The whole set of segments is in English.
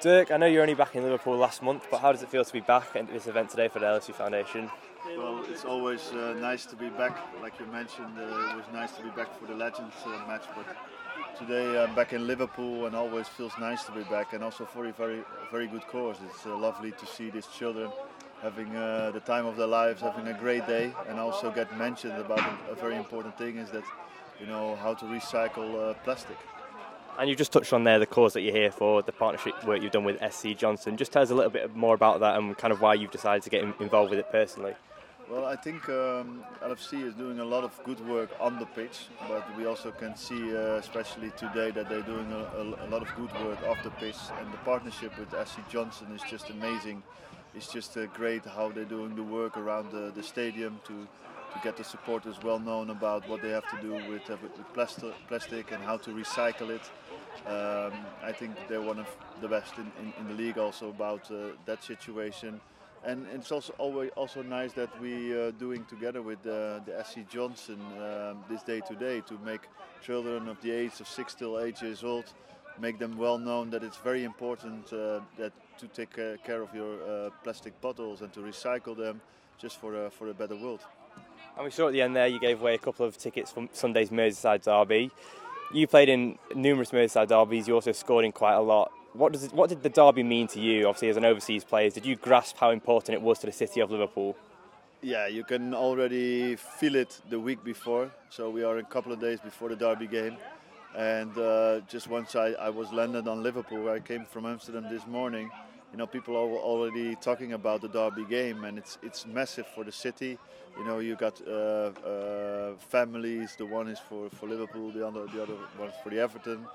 Dirk, I know you're only back in Liverpool last month, but how does it feel to be back at this event today for the LSU Foundation? Well, it's always uh, nice to be back. Like you mentioned, uh, it was nice to be back for the Legends uh, match, but today I'm back in Liverpool and always feels nice to be back and also for a very, very good cause. It's uh, lovely to see these children having uh, the time of their lives, having a great day, and also get mentioned about a, very important thing is that you know how to recycle uh, plastic. And you just touched on there the cause that you're here for, the partnership work you've done with SC Johnson. Just tell us a little bit more about that and kind of why you've decided to get involved with it personally. Well, I think um, LFC is doing a lot of good work on the pitch, but we also can see, uh, especially today, that they're doing a, a, lot of good work off the pitch. And the partnership with SC Johnson is just amazing. It's just uh, great how they're doing the work around the, the stadium to to get the supporters well known about what they have to do with, uh, with, plastic and how to recycle it. Um, I think they're one of the best in, in, in the league also about uh, that situation. And it's also always also nice that we are uh, doing together with uh, the SC Johnson um, this day today to make children of the age of six till eight years old make them well known that it's very important uh, that to take care of your uh, plastic bottles and to recycle them just for a, for a better world. And we saw at the end there you gave away a couple of tickets from Sunday's Merseyside derby. You played in numerous Merseyside derbies. You also scored in quite a lot. What does it, what did the derby mean to you? Obviously, as an overseas player, did you grasp how important it was to the city of Liverpool? Yeah, you can already feel it the week before. So we are a couple of days before the derby game, and uh, just once I, I was landed on Liverpool, where I came from Amsterdam this morning, you know, people are already talking about the derby game, and it's it's massive for the city. You know, you got uh, uh, families. The one is for, for Liverpool, the other the other one for the Everton.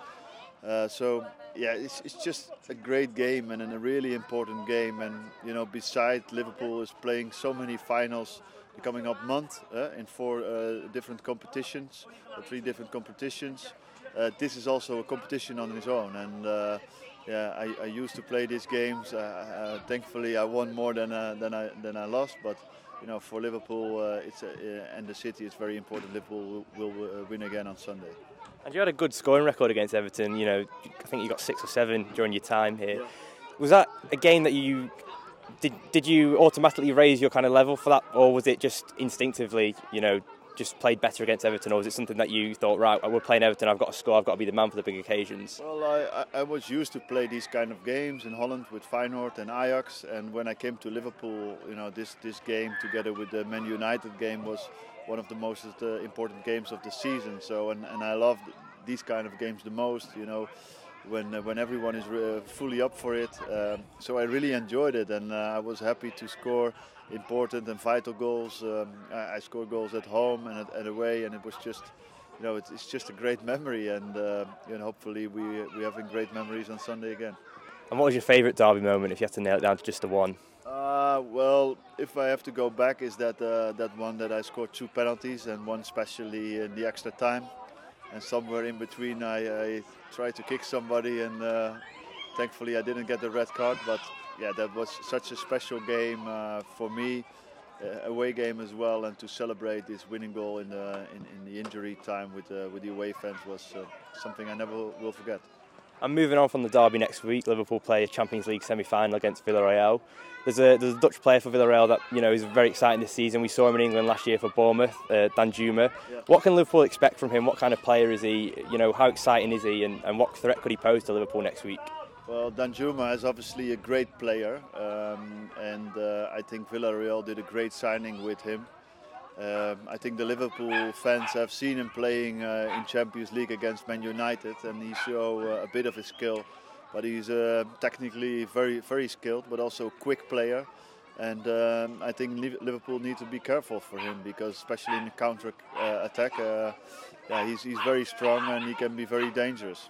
Uh, so yeah, it's, it's just a great game and and a really important game. And you know, besides Liverpool is playing so many finals coming up month uh, in four uh, different competitions, three different competitions. Uh, this is also a competition on its own, and yeah, I, I, used to play these games. Uh, uh, thankfully, I won more than uh, than I than I lost. But you know, for Liverpool, uh, it's and the city, it's very important. Liverpool will, will uh, win again on Sunday. And you had a good scoring record against Everton. You know, I think you got six or seven during your time here. Yeah. Was that a game that you did? Did you automatically raise your kind of level for that, or was it just instinctively? You know, just played better against Everton, or was it something that you thought, right, we're playing Everton, I've got to score, I've got to be the man for the big occasions? Well, I, I was used to play these kind of games in Holland with Feyenoord and Ajax, and when I came to Liverpool, you know, this, this game together with the Man United game was one of the most uh, important games of the season. So, and, and I love these kind of games the most, you know when uh, when everyone is uh, fully up for it. Um, so I really enjoyed it, and uh, I was happy to score important and vital goals. Um, I, I scored goals at home and, at, and away, and it was just, you know, it's, it's just a great memory, and uh, you know, hopefully we we having great memories on Sunday again. And what was your favourite derby moment, if you had to nail it down to just the one? Uh, well, if I have to go back, is that uh, that one that I scored two penalties and one especially in the extra time, and somewhere in between I, I tried to kick somebody and uh, thankfully I didn't get the red card, but yeah, that was such a special game uh, for me, uh, away game as well, and to celebrate this winning goal in the in, in the injury time with uh, with the away fans was uh, something I never will forget. And moving on from the derby next week, Liverpool play a Champions League semi-final against Villarreal. There's a there's a Dutch player for Villarreal that you know is very exciting this season. We saw him in England last year for Bournemouth, uh, Danjuma. Yeah. What can Liverpool expect from him? What kind of player is he? You know, how exciting is he, and, and what threat could he pose to Liverpool next week? Well, Danjuma is obviously a great player, um, and uh, I think Villarreal did a great signing with him. Um, I think the Liverpool fans have seen him playing uh, in Champions League against Man United, and he showed uh, a bit of his skill. But he's uh, technically very, very skilled, but also a quick player. And um, I think Liverpool need to be careful for him because, especially in the counter uh, attack, uh, yeah, he's, he's very strong and he can be very dangerous.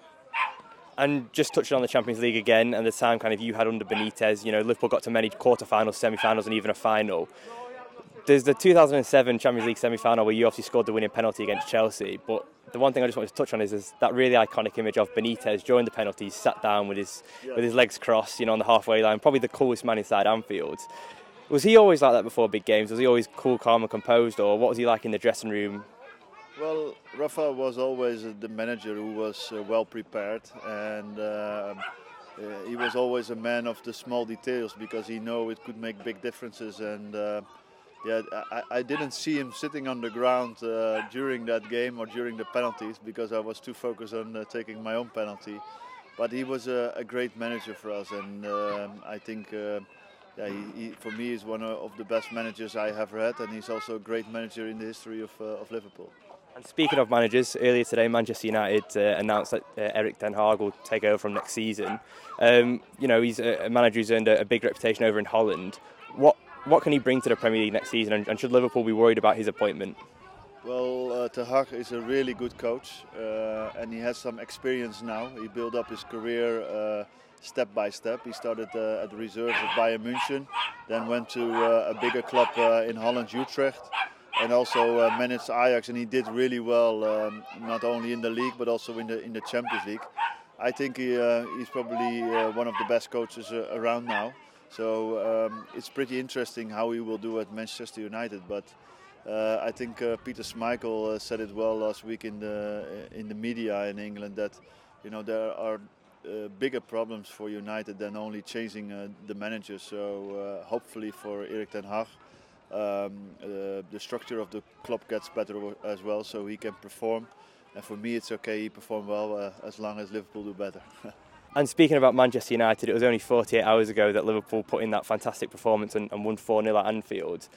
And just touching on the Champions League again and the time kind of you had under Benitez, you know, Liverpool got to many quarterfinals, semi-finals, and even a final. There's the 2007 Champions League semi-final where you obviously scored the winning penalty against Chelsea, but the one thing I just wanted to touch on is, is that really iconic image of Benitez during the penalties, sat down with his with his legs crossed, you know, on the halfway line, probably the coolest man inside Anfield. Was he always like that before big games? Was he always cool, calm, and composed, or what was he like in the dressing room well, Rafa was always the manager who was uh, well prepared, and uh, uh, he was always a man of the small details because he know it could make big differences and uh, yeah I, I, didn't see him sitting on the ground uh, during that game or during the penalties because I was too focused on uh, taking my own penalty but he was a, a great manager for us and um, I think yeah, he, he, for me he's one of the best managers I have had and he's also a great manager in the history of, of Liverpool. And speaking of managers, earlier today Manchester United uh, announced that uh, Erik ten Hag will take over from next season. Um, you know, he's a, a manager who's earned a, a, big reputation over in Holland. What what can he bring to the Premier League next season, and, and should Liverpool be worried about his appointment? Well, uh, Ten Hag is a really good coach, uh, and he has some experience now. He built up his career uh, step by step. He started uh, at the reserves of Bayern München, then went to uh, a bigger club uh, in Holland, Utrecht and also uh, managed Ajax, and he did really well, um, not only in the league but also in the in the Champions League. I think he, uh, he's probably uh, one of the best coaches uh, around now. So um, it's pretty interesting how he will do at Manchester United. But uh, I think uh, Peter Schmeichel said it well last week in the in the media in England that you know there are bigger problems for United than only changing the manager. So hopefully for Erik ten Hag um, uh, the structure of the club gets better as well, so he can perform. And for me, it's okay. He performed well uh, as long as Liverpool do better. and speaking about Manchester United, it was only 48 hours ago that Liverpool put in that fantastic performance and, and won 4 0 at Anfield.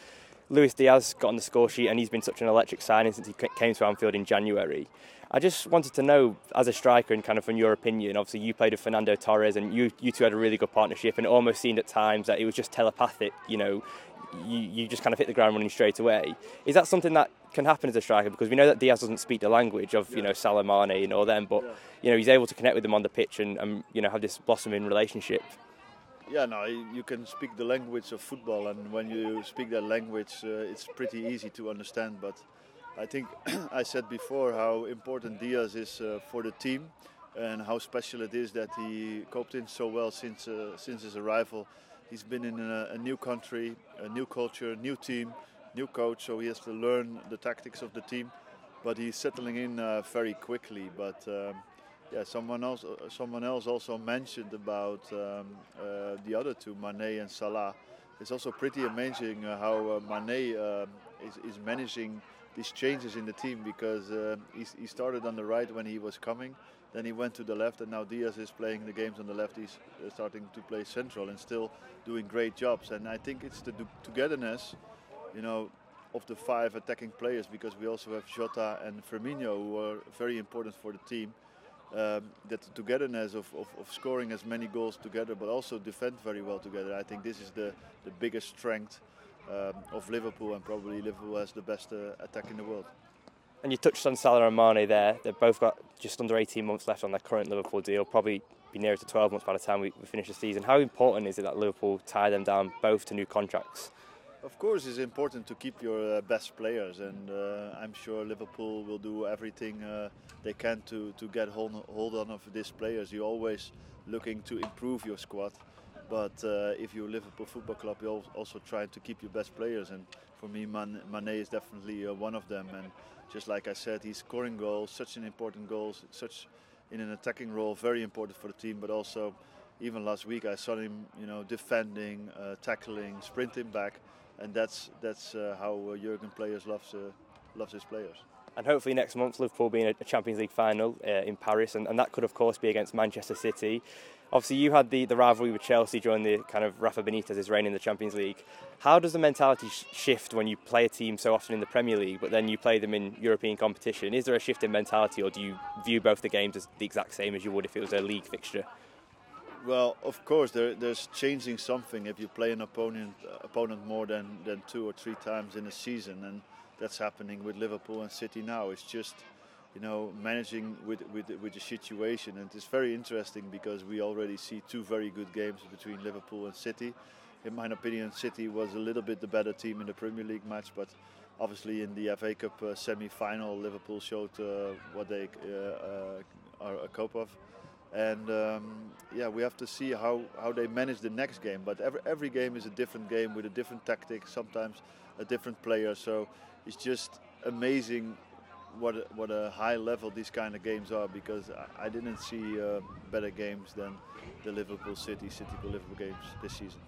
Luis Diaz got on the score sheet and he's been such an electric signing since he came to Anfield in January. I just wanted to know, as a striker, and kind of from your opinion, obviously you played with Fernando Torres and you, you two had a really good partnership, and it almost seemed at times that it was just telepathic. You know, you, you just kind of hit the ground running straight away. Is that something that can happen as a striker? Because we know that Diaz doesn't speak the language of, you know, Salah, and all them, but, yeah. you know, he's able to connect with them on the pitch and, and, you know, have this blossoming relationship. Yeah, no, you can speak the language of football, and when you speak that language, uh, it's pretty easy to understand. But I think I said before how important Diaz is uh, for the team, and how special it is that he coped in so well since uh, since his arrival He's been in a, a, new country, a new culture, a new team, new coach, so he has to learn the tactics of the team. But he's settling in uh, very quickly. But um, yeah, someone else, uh, someone else also mentioned about um, uh, the other two, Mane and Salah. It's also pretty amazing uh, how uh, Mane um, is, is managing these changes in the team because uh, he started on the right when he was coming then he went to the left, and now Diaz is playing the games on the left. He's uh, starting to play central and still doing great jobs. And I think it's the togetherness, you know, of the five attacking players because we also have Jota and Firmino who are very important for the team. Um, that the togetherness of, of, of, scoring as many goals together, but also defend very well together. I think this is the, the biggest strength um, of Liverpool, and probably Liverpool has the best uh, attack in the world. And you touched on Salah and Mane there. They've both got just under 18 months left on their current Liverpool deal, probably be nearer to 12 months by the time we, we finish the season. How important is it that Liverpool tie them down both to new contracts? Of course, it's important to keep your uh, best players, and uh, I'm sure Liverpool will do everything uh, they can to, to get hold, hold on of these players. You're always looking to improve your squad, but uh, if you're Liverpool Football Club, you're also trying to keep your best players. And for me, Man- Mane is definitely uh, one of them. And just like I said, he's scoring goals, such an important goal, such in an attacking role, very important for the team. But also, even last week, I saw him, you know, defending, uh, tackling, sprinting back, and that's that's uh, how uh, Jurgen players loves uh, loves his players. And hopefully next month, Liverpool being a Champions League final uh, in Paris, and, and that could of course be against Manchester City. Obviously, you had the, the rivalry with Chelsea during the kind of Rafa Benitez's reign in the Champions League. How does the mentality sh- shift when you play a team so often in the Premier League, but then you play them in European competition? Is there a shift in mentality, or do you view both the games as the exact same as you would if it was a league fixture? Well, of course, there, there's changing something if you play an opponent uh, opponent more than, than two or three times in a season, and that's happening with Liverpool and City now. It's just you know, managing with, with, with the situation. And it's very interesting because we already see two very good games between Liverpool and City. In my opinion, City was a little bit the better team in the Premier League match, but obviously in the FA Cup uh, semi-final, Liverpool showed uh, what they uh, uh are a cope of. And um, yeah, we have to see how, how they manage the next game. But every, every game is a different game with a different tactic, sometimes a different player. So it's just amazing what a, what a high level these kind of games are because I, I didn't see uh, better games than the Liverpool City City Liverpool games this season.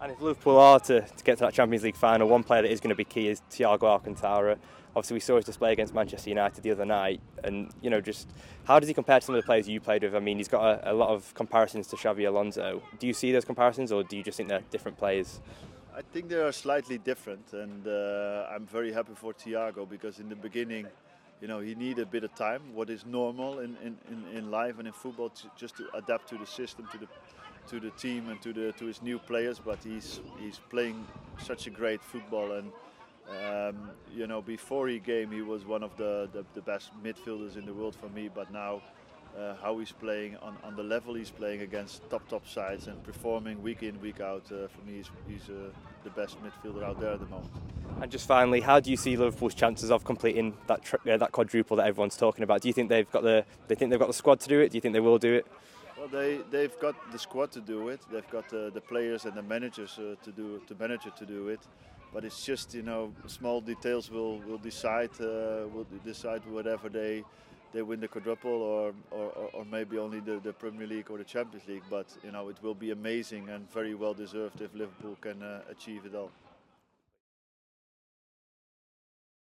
And if Liverpool are to, to get to that Champions League final, one player that is going to be key is Thiago Alcantara. Obviously, we saw his display against Manchester United the other night, and you know, just how does he compare to some of the players you played with? I mean, he's got a, a lot of comparisons to Xabi Alonso. Do you see those comparisons, or do you just think they're different players? I think they are slightly different, and uh, I'm very happy for Thiago because in the beginning, you know, he needed a bit of time. What is normal in, in, in, in life and in football, to, just to adapt to the system, to the to the team and to the to his new players. But he's he's playing such a great football, and um, you know, before he came, he was one of the, the, the best midfielders in the world for me. But now uh, how he's playing on, on the level he's playing against top top sides and performing week in week out. Uh, for me, he's, he's uh, the best midfielder out there at the moment. And just finally, how do you see Liverpool's chances of completing that tri- uh, that quadruple that everyone's talking about? Do you think they've got the they think they've got the squad to do it? Do you think they will do it? Well, they they've got the squad to do it. They've got the, the players and the managers uh, to do to manage it to do it. But it's just you know small details will will decide uh, will decide whatever they they win the quadruple or, or, or maybe only the, the Premier League or the Champions League. But you know it will be amazing and very well deserved if Liverpool can uh, achieve it all.